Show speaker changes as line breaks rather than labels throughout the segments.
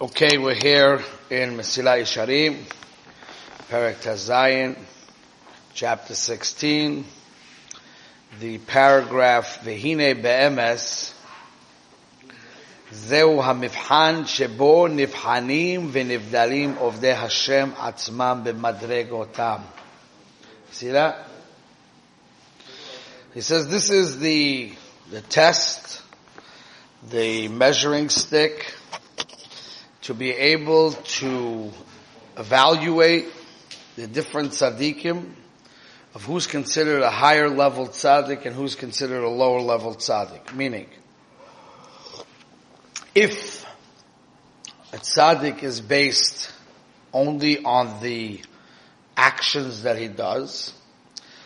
Okay, we're here in Mesilat Yesharim, Perek Tazayin, chapter 16, the paragraph Vehine Be'emes, זהו המבחן שבו נבחנים ונבדלים עובדי השם עצמם במדרגותם. See that? He says this is the, the test, the measuring stick, to be able to evaluate the different tzaddikim of who's considered a higher level tzaddik and who's considered a lower level tzaddik. Meaning, if a tzaddik is based only on the actions that he does,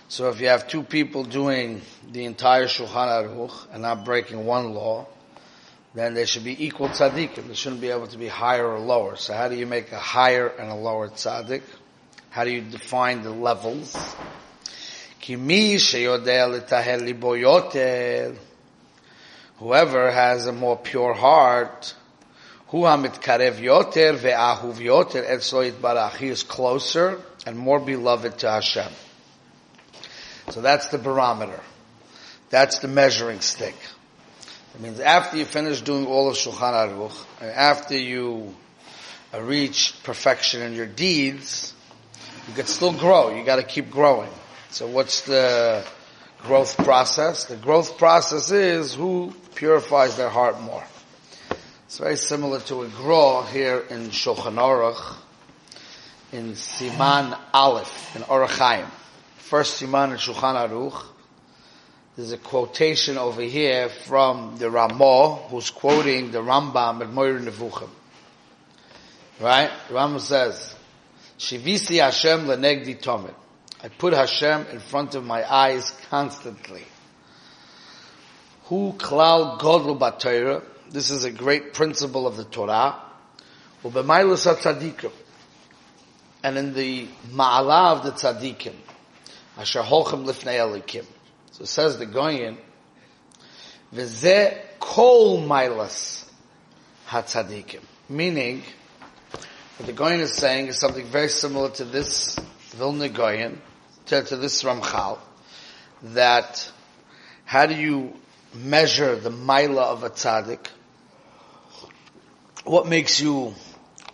so if you have two people doing the entire Shulchan Aruch and not breaking one law, then they should be equal tzaddikim. They shouldn't be able to be higher or lower. So how do you make a higher and a lower tzaddik? How do you define the levels? Whoever has a more pure heart, he is closer and more beloved to Hashem. So that's the barometer. That's the measuring stick. It means after you finish doing all of Shulchan Aruch, and after you uh, reach perfection in your deeds, you can still grow. You got to keep growing. So what's the growth process? The growth process is who purifies their heart more. It's very similar to a grow here in Shulchan Aruch, in Siman Aleph, in Orach Chaim. First Siman in Shulchan Aruch, there's a quotation over here from the Ramah, who's quoting the Rambam at Moir Nevuchim. Right? Rambam says, Shivisi Hashem lenegdi tomit. I put Hashem in front of my eyes constantly. Hu klal godlu b'Torah. This is a great principle of the Torah. U'b'mailus tzaddikim. And in the ma'ala of the tzaddikim. Asher holchem lifnei elikim. So it says the Goyen, V'zeh kol milas hatzadikim. Meaning, what the Goyen is saying is something very similar to this Vilna Goyen, to, to this Ramchal, that how do you measure the mila of a tzaddik? What makes you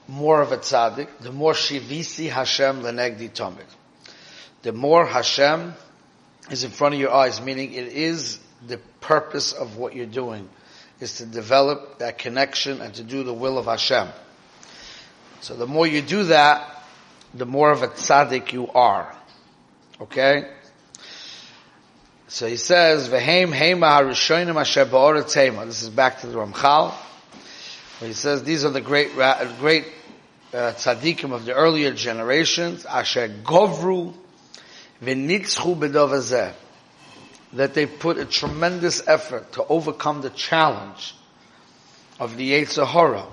more of a tzaddik? The more shivisi Hashem lenegdi tomik. The more Hashem is in front of your eyes, meaning it is the purpose of what you're doing, is to develop that connection and to do the will of Hashem. So the more you do that, the more of a tzaddik you are. Okay? So he says, "V'heim heima asher This is back to the Ramchal. He says these are the great, great uh, tzaddikim of the earlier generations. Asher govru that they put a tremendous effort to overcome the challenge of the Yetzirah,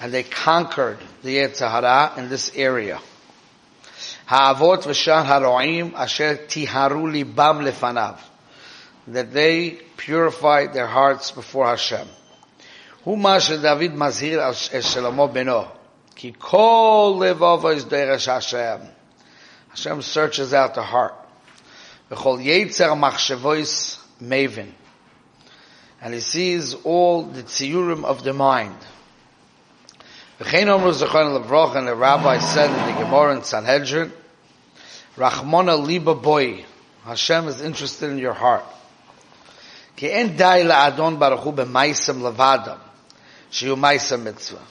and they conquered the Yetzirah in this area. That they purified their hearts before Hashem. Hu David mazhir es Shlomo beno. Ki kol levava is Hashem. Hashem searches out the heart. V'chol yetzer machshevois mavin. And he sees all the tziyurim of the mind. V'chein omru and the rabbi said in the Gemara in Sanhedrin, Rachmona liba boy. Hashem is interested in your heart. Ki en dai la'adon baruch hu b'maisem levadam. Shiyu maisem mitzvah.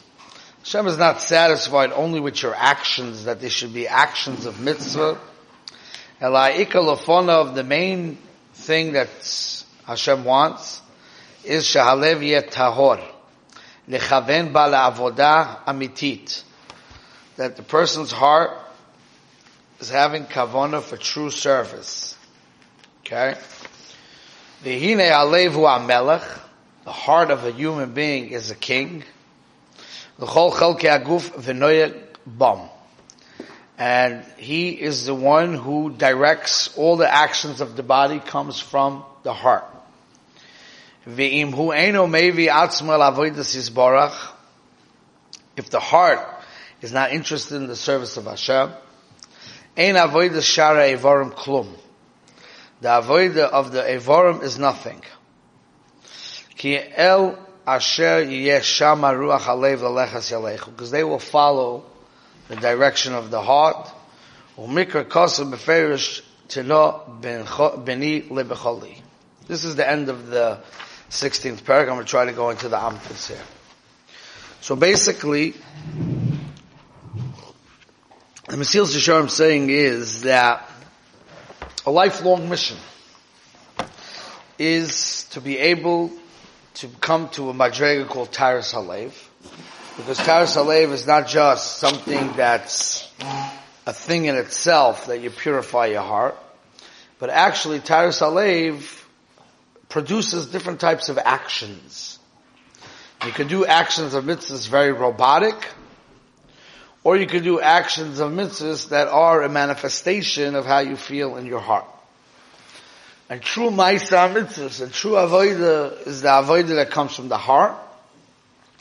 Hashem is not satisfied only with your actions, that they should be actions of mitzvah. Of the main thing that Hashem wants is shahalev yet tahor. Lechaven ba avodah amitit. That the person's heart is having kavona for true service. Okay? V'hine alevu amelech. The heart of a human being is a king. And he is the one who directs all the actions of the body comes from the heart. if the heart is not interested in the service of Hashem, Ein avoida shara evarim klum. The avoida of the evarim is nothing. Ki el asher yeh shama ruach alev yalechu. Because they will follow the direction of the heart. Umikra kosim beferish tino beni lebecholi. This is the end of the 16th paragraph. I'm going to try to go into the Amphis here. So basically, the Mesil Yesharim saying is that a lifelong mission is to be able to come to a madrega called Taras Halev, because Taras Halev is not just something that's a thing in itself that you purify your heart, but actually Taras Halev produces different types of actions. You can do actions of mitzvahs very robotic, or you can do actions of mitzvahs that are a manifestation of how you feel in your heart. And true Maisa mitzvahs and true avoida is the avoida that comes from the heart,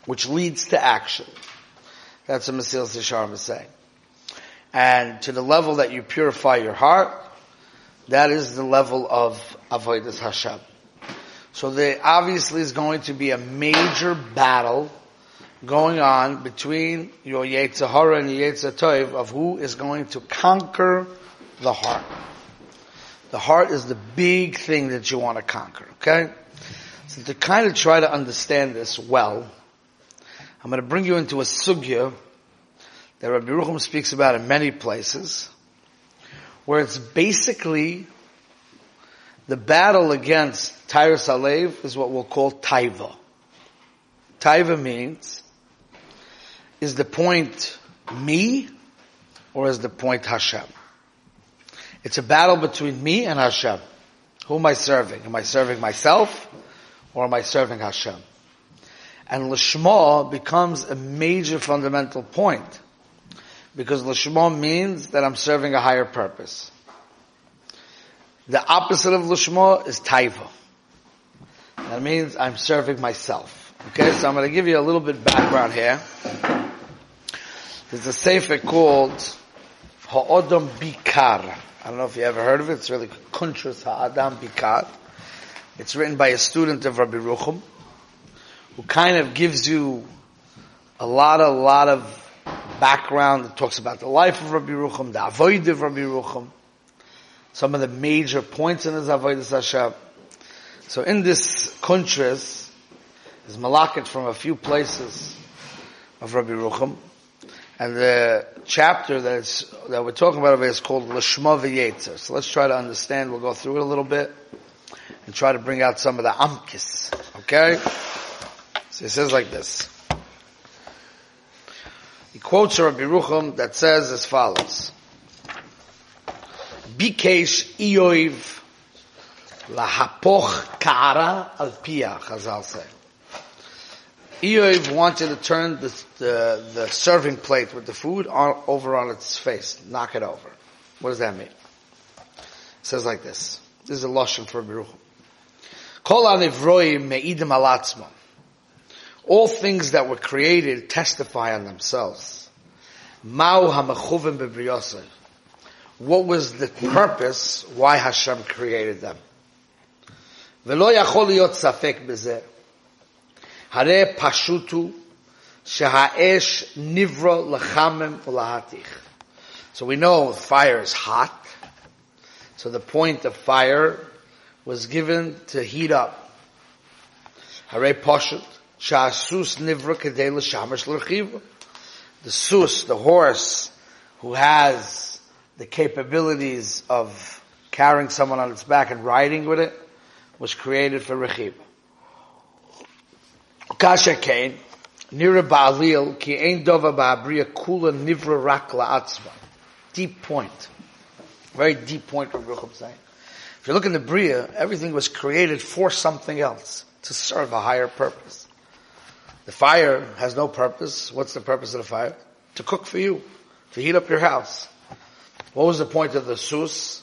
which leads to action. That's what Mesilas Yesharim is saying. And to the level that you purify your heart, that is the level of avodas Hashem. So there obviously is going to be a major battle going on between your Yetzirah and Yetzirah of who is going to conquer the heart. The heart is the big thing that you want to conquer, okay? So to kind of try to understand this well, I'm going to bring you into a sugya that Rabbi Rucham speaks about in many places, where it's basically the battle against Taras Halev is what we'll call Taiva. Taiva means is the point me or is the point Hashem? It's a battle between me and Hashem. Who am I serving? Am I serving myself or am I serving Hashem? And Lishma becomes a major fundamental point because Lishma means that I'm serving a higher purpose. The opposite of Lishma is Taiva. That means I'm serving myself. Okay, so I'm going to give you a little bit background here. There's a sefer called Ha'odam Bikar. I don't know if you ever heard of it. It's really Kuntras Ha'adam Bikar. It's written by a student of Rabbi Rucham, who kind of gives you a lot, a lot of background. It talks about the life of Rabbi Rucham, the avoid of Rabbi Rucham, some of the major points in his avoid Hashem. So in this Kuntras, is malakit from a few places of Rabbi Rucham. And the chapter that's, that we're talking about is called Lishma V'Yetzer. So let's try to understand. We'll go through it a little bit and try to bring out some of the amkis. Okay? So it says like this. He quotes Rabbi Rucham that says as follows. Bikesh Ioiv lahapoch ka'ara al Chazal. Eoiv wanted to turn the, the, the, serving plate with the food on, over on its face, knock it over. What does that mean? It says like this. This is a lashon for Baruch. Kol me'idim alatzma. All things that were created testify on themselves. Mao hamachuvim bebriyosei. What was the purpose why Hashem created them? V'lo yachol liot safek bezeh. Hare Pashutu Shehaesh Nivra Lachamim Lahatich. So we know fire is hot. So the point of fire was given to heat up. Hare Pashut Shasus Nivra Kedela Shamash Lachiv. The sus, the horse, who has the capabilities of carrying someone on its back and riding with it, was created for Rechiv. Kasha Kain, Nira Ba'alil, Ki Ein Dova Ba'abriya Kula Nivra. Deep point. Very deep point what Rucham saying. If you look in the Bria, everything was created for something else, to serve a higher purpose. The fire has no purpose. What's the purpose of the fire? To cook for you, to heat up your house. What was the point of the sus?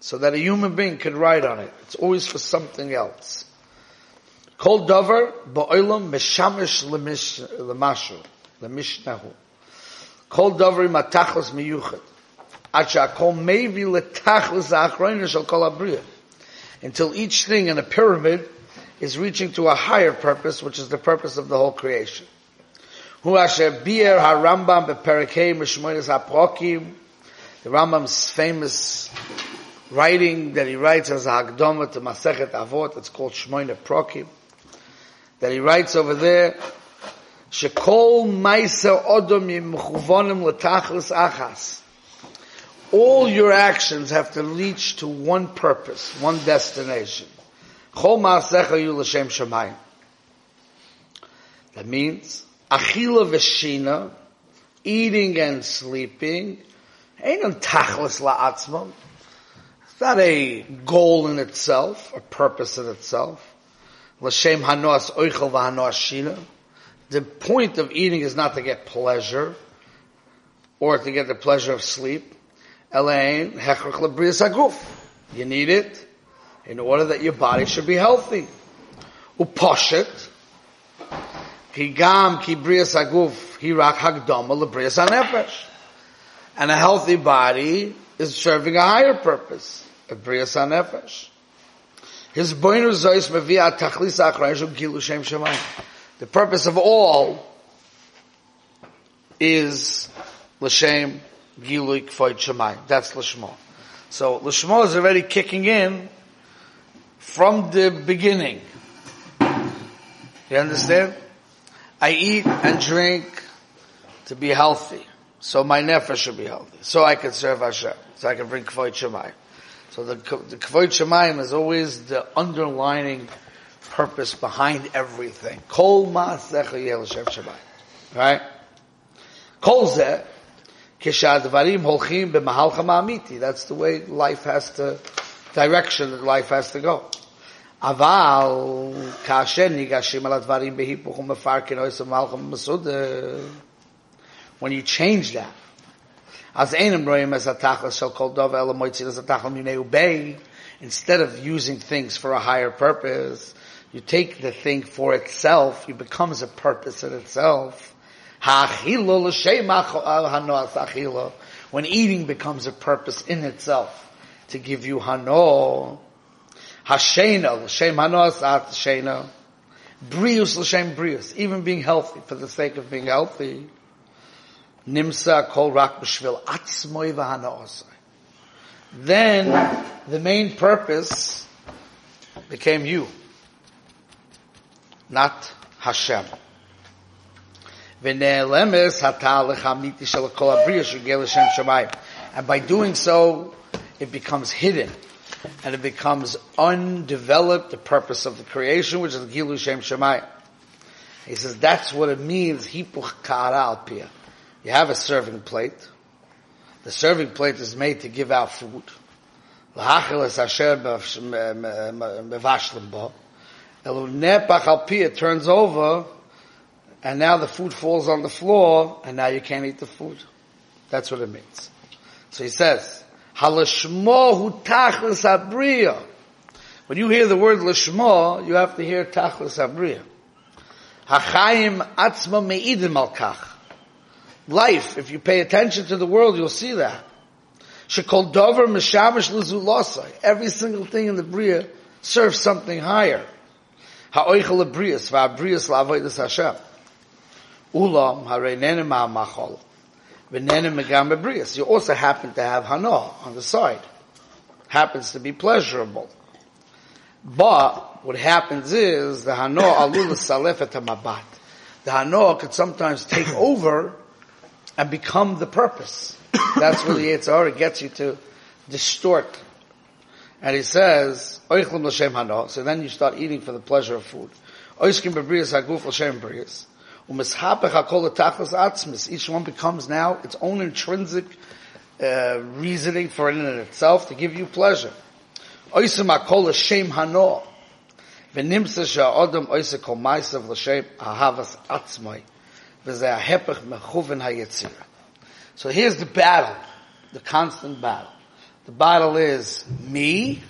So that a human being could ride on it. It's always for something else. Kol davar ba'olam meshamish lemashu. the Mishnah. Kol davri matachos miyuchat. Acha kol maybe letachos achroin shall kol abriya. Until each thing in a pyramid is reaching to a higher purpose, which is the purpose of the whole creation. Hu asher bier harambam beperekei mishmoynes haprokim. The Rambam's famous writing that he writes as a Hagdama to Masechet Avot, it's called Shmoyne Prokim, that he writes over there, Shekol Maisa Odom Yimchuvonim Latachlis Achas. All your actions have to reach to one purpose, one destination. Chol Maasecha Yu L'Shem Shemayim. That means, Achila Veshina, eating and sleeping, ain't on Tachlis La'atzmam. It's not a goal in itself, a purpose in itself. L'shem hanoas oichel v'hanoas shina. The point of eating is not to get pleasure, or to get the pleasure of sleep. Elaine hechrach lebrias aguf. You need it in order that your body should be healthy. Uposhet. Ki gam ki brias aguf hirak hagdama lebrias anefesh. And a healthy body is serving a higher purpose. Brias HaNefesh. His zois mevia tachlis gilu shem shemayim. The purpose of all is l'shem gilu kfoit shemayim. That's l'shmo. So l'shmo is already kicking in from the beginning. You understand? I eat and drink to be healthy. So my nefesh should be healthy. So I can serve Hashem. So I can bring kfoit shemayim. So the, the Kavoid Shemayim is always the underlining purpose behind everything. Kol Ma'asecha Yel Shem Shemayim. Right? Kol Zeh, Kishadvarim Holchim B'Mahalcha Ma'amiti. That's the way life has to, direction that life has to go. אבל כאשר ניגשים על הדברים בהיפוך ומפרקן או מלכה מסודר, when you change that, as einem roim as a tachlis shall call dov ela as a tachlis mineu instead of using things for a higher purpose, you take the thing for itself, it becomes a purpose in itself. When eating becomes a purpose in itself, to give you hano, hashena, l'shem hanoas at shena, brius brius, even being healthy for the sake of being healthy, Nimsa kol rak b'shvil v'hanaosai. Then the main purpose became you, not Hashem. And by doing so, it becomes hidden. And it becomes undeveloped, the purpose of the creation, which is Gilu Shem Shemayim. He says that's what it means, hipuch ka'ara al piyah. You have a serving plate. The serving plate is made to give out food. It turns over, and now the food falls on the floor, and now you can't eat the food. That's what it means. So he says, Halashmo tachlis abriya. When you hear the word lishmo, you have to hear tachlis abriya. Hachayim atzma meidim al life, if you pay attention to the world, you'll see that. Shekol dover mishamish lezulosai. Every single thing in the bria serves something higher. Ha'oichel abrius, va'abrius la'avoidas Hashem. Ulam ha'reinenim ha'machol. V'nenim megam abrius. You also happen to have hana on the side. Happens to be pleasurable. But, what happens is, the hana alul salef et. The hana could sometimes take over and become the purpose. That's where the Yitzhara gets you to distort. And he says, Oichlim l'shem hano, so then you start eating for the pleasure of food. Oiskim b'briyas haguf l'shem briyas. Umeshapech hakol l'tachlis atzmis. Each one becomes now its own intrinsic uh, reasoning for it in itself to give you pleasure. Oisim hakol l'shem hano. V'nimsa sha'odam oisik kol maisav l'shem ahavas atzmai. So here's the battle, the constant battle. The battle is me,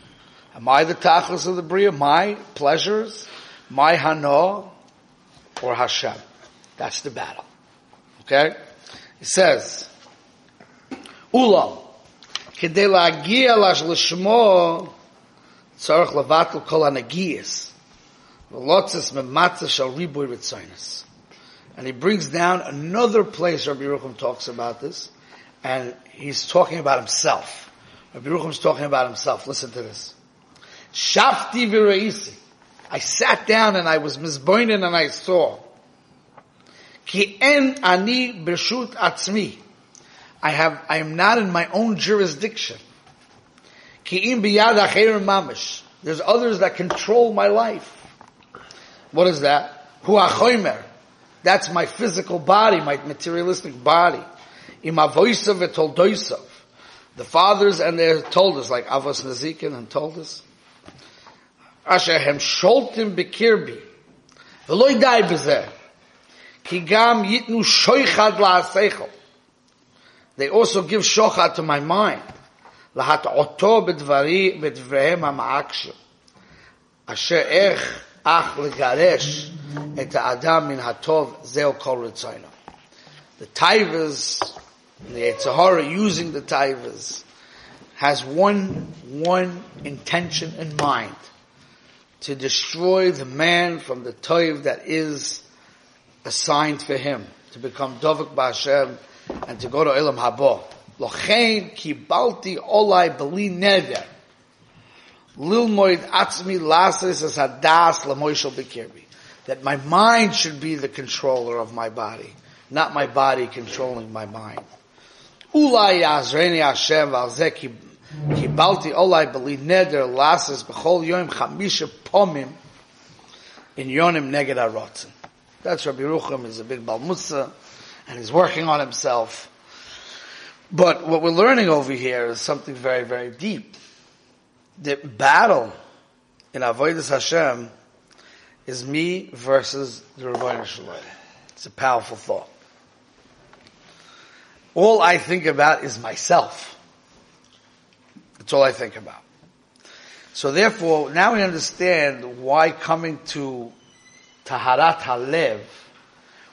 am I the tachlis of the bria, my pleasures, my hano, or Hashem? That's the battle. Okay? He says, Ulam, כדי להגיע לשמו צריך לבטל כל הנגיעס ולוצס ממצה של ריבוי רציינס. And he brings down another place Rabbi Yerucham talks about this, and he's talking about himself. Rabbi Yerucham's talking about himself. Listen to this. Shafti v'reisi. I sat down and I was misboinen and I saw. Ki en ani b'rshut atzmi. I have, I am not in my own jurisdiction. Ki im biyad mamish. There's others that control my life. What is that? Hu achoymer. That's my physical body, my materialistic body. Im avoisav etoldoisav. The fathers and their told us, like Avos Nazikin and told us. Hem sholtim bekirbi. V'loi dai b'zeh. Ki gam yitnu shoichad la'aseichel. They also give shochad to my mind. Lahat oto bedvari bedvrehem ha'ma'akshu. Asher ech ach legaresh et ha'adam min hatov zeo kol ritzoyno. The Taivas, the Yitzhahara using the Taivas, has one, one intention in mind. To destroy the man from the Toiv that is assigned for him. To become Dovuk Ba'Hashem and to go to Ilam Habo. Lochein kibalti olai beli neder. Atzmi lasis as hadas. That my mind should be the controller of my body, not my body controlling my mind. Yazreni Hashem valzeh kibalti beli neder lasis yom chamisha pomim in yonim neged arotzen. That's Rabbi Rucham, is a big balmutza and he's working on himself. But what we're learning over here is something very, very deep. The battle in Avodah Hashem is me versus the Ribono Shel Olam. It's a powerful thought. All I think about is myself. That's all I think about. So therefore, now we understand why coming to Taharat Halev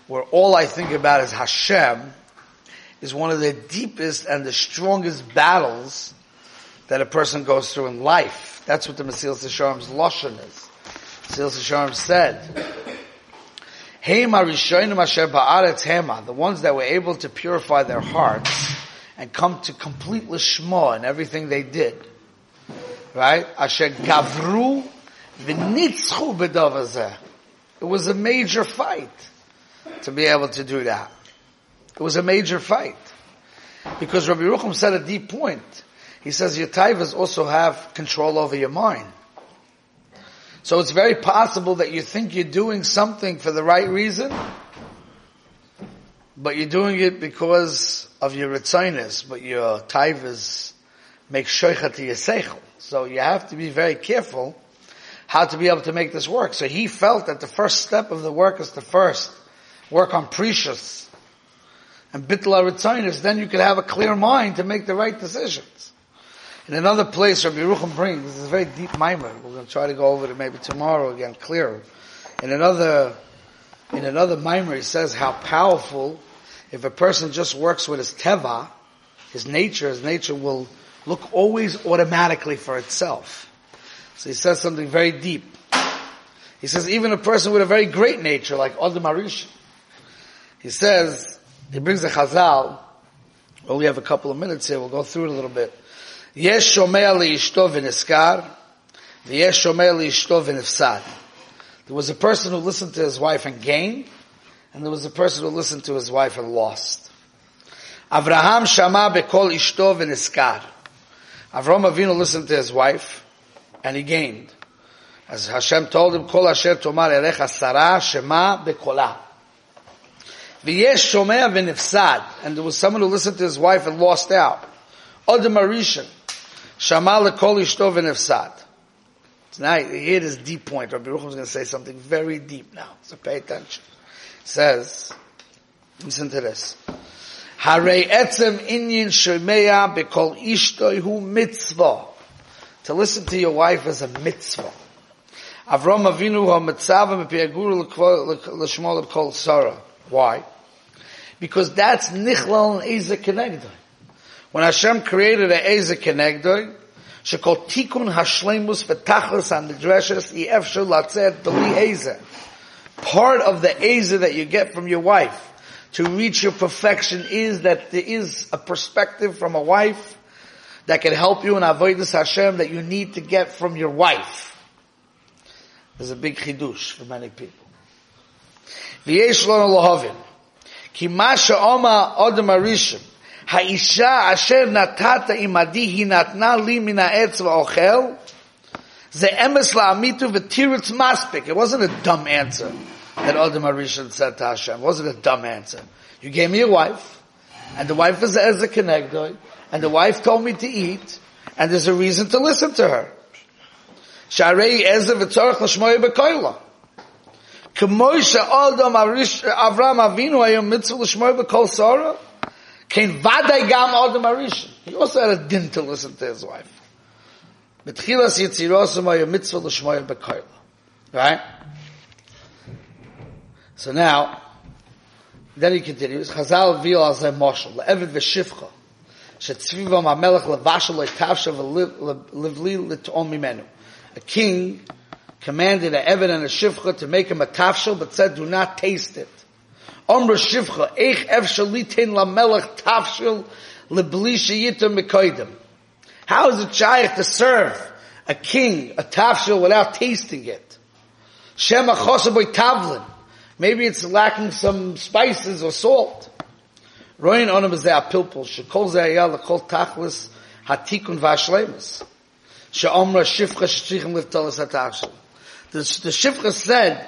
where all I think about is Hashem, is one of the deepest and the strongest battles that a person goes through in life. That's what the Mesilas Yesharim's Lashon is. Mesilas Yesharim said, Hema Rishonim Asher Ba'aretz Hema, the ones that were able to purify their hearts and come to complete Lishma in everything they did. Right? Asher Gavru V'nitzchu B'davazeh. It was a major fight to be able to do that. It was a major fight. Because Rabbi Rucham said a deep point. He says your taivas also have control over your mind. So it's very possible that you think you're doing something for the right reason, but you're doing it because of your ritzinus, but your taivas make shoicha to your seichel. So you have to be very careful how to be able to make this work. So he felt that the first step of the work is the first work on precious and bitla ritzinus, then you could have a clear mind to make the right decisions. In another place, Rabbi Yerucham brings, this is a very deep mimer. We're going to try to go over it maybe tomorrow again, clearer. In another, in another mimer, he says how powerful, if a person just works with his teva, his nature, his nature will look always automatically for itself. So he says something very deep. He says even a person with a very great nature, like Adam he says, he brings a chazal, we only have a couple of minutes here, we'll go through it a little bit. Yesh shomea li'ishto v'niskar, v'yesh shomea li'ishto v'nifsad. There was a person who listened to his wife and gained, and there was a person who listened to his wife and lost. Avraham shama bekol ishto v'niskar. Avram Avinu listened to his wife, and he gained. As Hashem told him, Kol asher tomar erecha sarah shema bekolah. V'yesh shomea v'nifsad. And there was someone who listened to his wife and lost out. Odem Arishan. Shama lekol ishto v'nifsad. Now, here is deep point. Rabbi Rucham is going to say something very deep now. So pay attention. It says, listen to this. Harei etzem inyin shomea bekol ishto hu mitzvah. To listen to your wife is a mitzvah. Avram Avinu ha mitzvah mepiaguru l'shmol kol Sarah. Why? Because that's Nichlal and Eza Kenegdoi. When Hashem created an Eza Kenegdoi, she called Tikkun Hashlemus V'Tachlis and the Dreshes Efshel Latzet Dali Eza. Part of the Eza that you get from your wife to reach your perfection is that there is a perspective from a wife that can help you in Avodah Hashem that you need to get from your wife. There's a big chidush for many people. V'yesh lo. Ki ma she'oma odem arishim. Ha'isha asher natata imadi hi natna li min ha'etz v'ochel. Ze emes la'amitu v'tiritz maspik. It wasn't a dumb answer that Odem Arishon said to Hashem. It wasn't a dumb answer. You gave me a wife, and the wife is as a connector, and the wife told me to eat, and there's a reason to listen to her. Sharei Ezer v'tzorach l'shmoy b'koyla. K'moy she'odom Avram Avinu hayom mitzvah l'shmoy b'kol Sarah, kein vaday gam odom arishon. He also had a din to listen to his wife. B'tchilas yitzirosum hayom mitzvah l'shmoy b'koyla. Right? So now, then he continues, Chazal vil al zeh moshel, le'evid v'shivcha, shetzvivam ha-melech levashel le'tavsha v'livli l't'om mimenu a king commanded a Evan and a Shivcha to make him a tafshel, but said, do not taste it. Shivcha, eich lamelech sheyitim mekoidim. How is it shaykh to serve a king a tafshel without tasting it? Tavlin. Maybe it's lacking some spices or salt. Roin onam is there pilpul, shekol zeh lekol tachlis hatikun v'ashlemus. Hatafshil. The, the shifcha said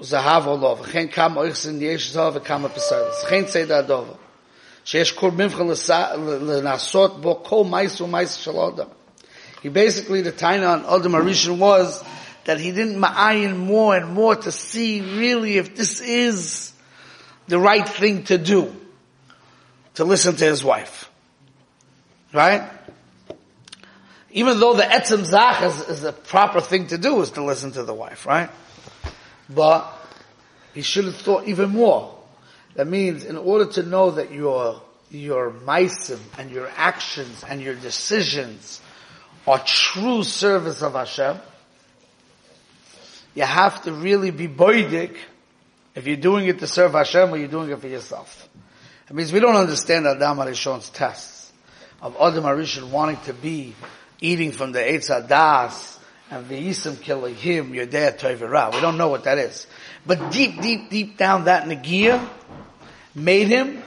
זהב או לא, וכן כמה אוכסן יש זהב וכמה פסרלס. וכן צד הדובר. שיש קור מבחן לנסות בו כל מייס ומייס של אדם. He basically, the Taina on Adam Arishan was that he didn't ma'ayin more and more to see really if this is the right thing to do. To listen to his wife. Right? Even though the etzem zach is, is the proper thing to do is to listen to the wife, right? But he should have thought even more. That means in order to know that your, your meisim and your actions and your decisions are true service of Hashem, you have to really be boidik if you're doing it to serve Hashem or you're doing it for yourself. It means we don't understand Adam Arishon's tests of Adam Arishon wanting to be eating from the Eitz Adas and the Yisim killing him, your dad Toivera. We don't know what that is. But deep, deep, deep down that Nagia made him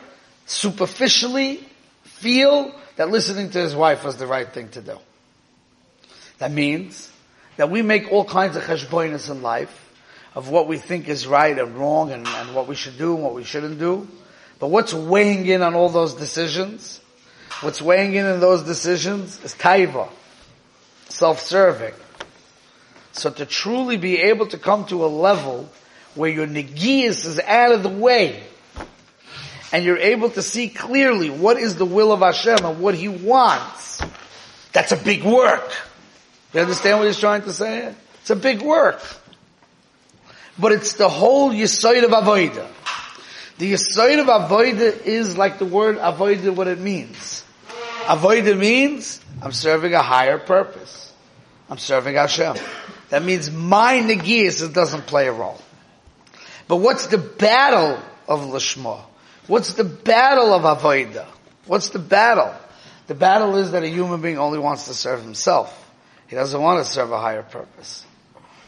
superficially feel that listening to his wife was the right thing to do. That means that we make all kinds of cheshbonis in life of what we think is right and wrong and, and what we should do and what we shouldn't do. But what's weighing in on all those decisions? What's weighing in in those decisions is taiva, self-serving. So to truly be able to come to a level where your negias is out of the way, and you're able to see clearly what is the will of Hashem and what He wants, that's a big work. You understand what He's trying to say? It's a big work. But it's the whole Yisoid of Avodah. The Yisoid of Avodah is like the word Avodah, what it means. Avoida means I'm serving a higher purpose. I'm serving Hashem. That means my negis doesn't play a role. But what's the battle of Lishma? What's the battle of Avoida? What's the battle? The battle is that a human being only wants to serve himself. He doesn't want to serve a higher purpose.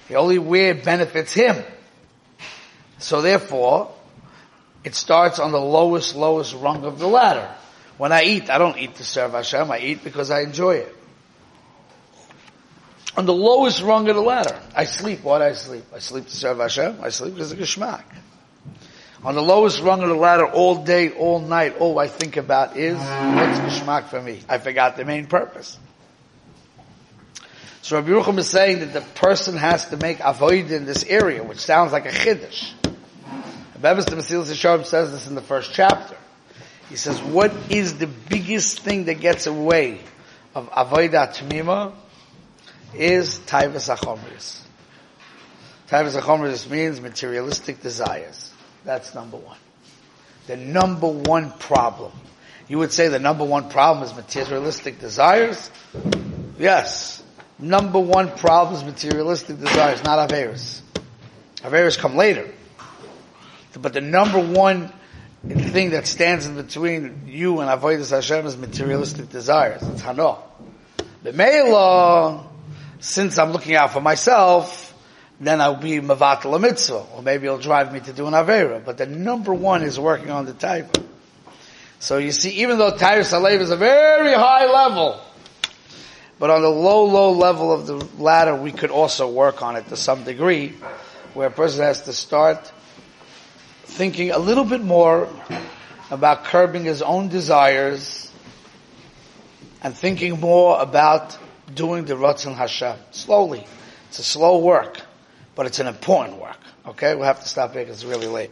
The only way it benefits him. So therefore, it starts on the lowest, lowest rung of the ladder. When I eat, I don't eat to serve Hashem. I eat because I enjoy it. On the lowest rung of the ladder, I sleep. Why do I sleep? I sleep to serve Hashem. I sleep because of Geshmak. On the lowest rung of the ladder all day, all night, all I think about is, what's geschmack for me? I forgot the main purpose. So Rabbi Yerucham is saying that the person has to make avoid in this area, which sounds like a chiddush. Mesilas Yesharim says this in the first chapter. He says, what is the biggest thing that gets away of avodah tmima is taivas achomris. Taivas achomris means materialistic desires. That's number one. The number one problem. You would say the number one problem is materialistic desires? Yes. Number one problem is materialistic desires, not Averis. Averis come later. But the number one thing that stands in between you and Avodah Hashem is materialistic desires. It's Hano. The Mela, since I'm looking out for myself, then I'll be Mavat mitzvah, or maybe it'll drive me to do an Avera. But the number one is working on the type. So you see, even though Taras Halev is a very high level, but on the low, low level of the ladder, we could also work on it to some degree, where a person has to start thinking a little bit more about curbing his own desires and thinking more about doing the Ratzon Hashem slowly. It's a slow work, but it's an important work. Okay, we'll have to stop here because it's really late.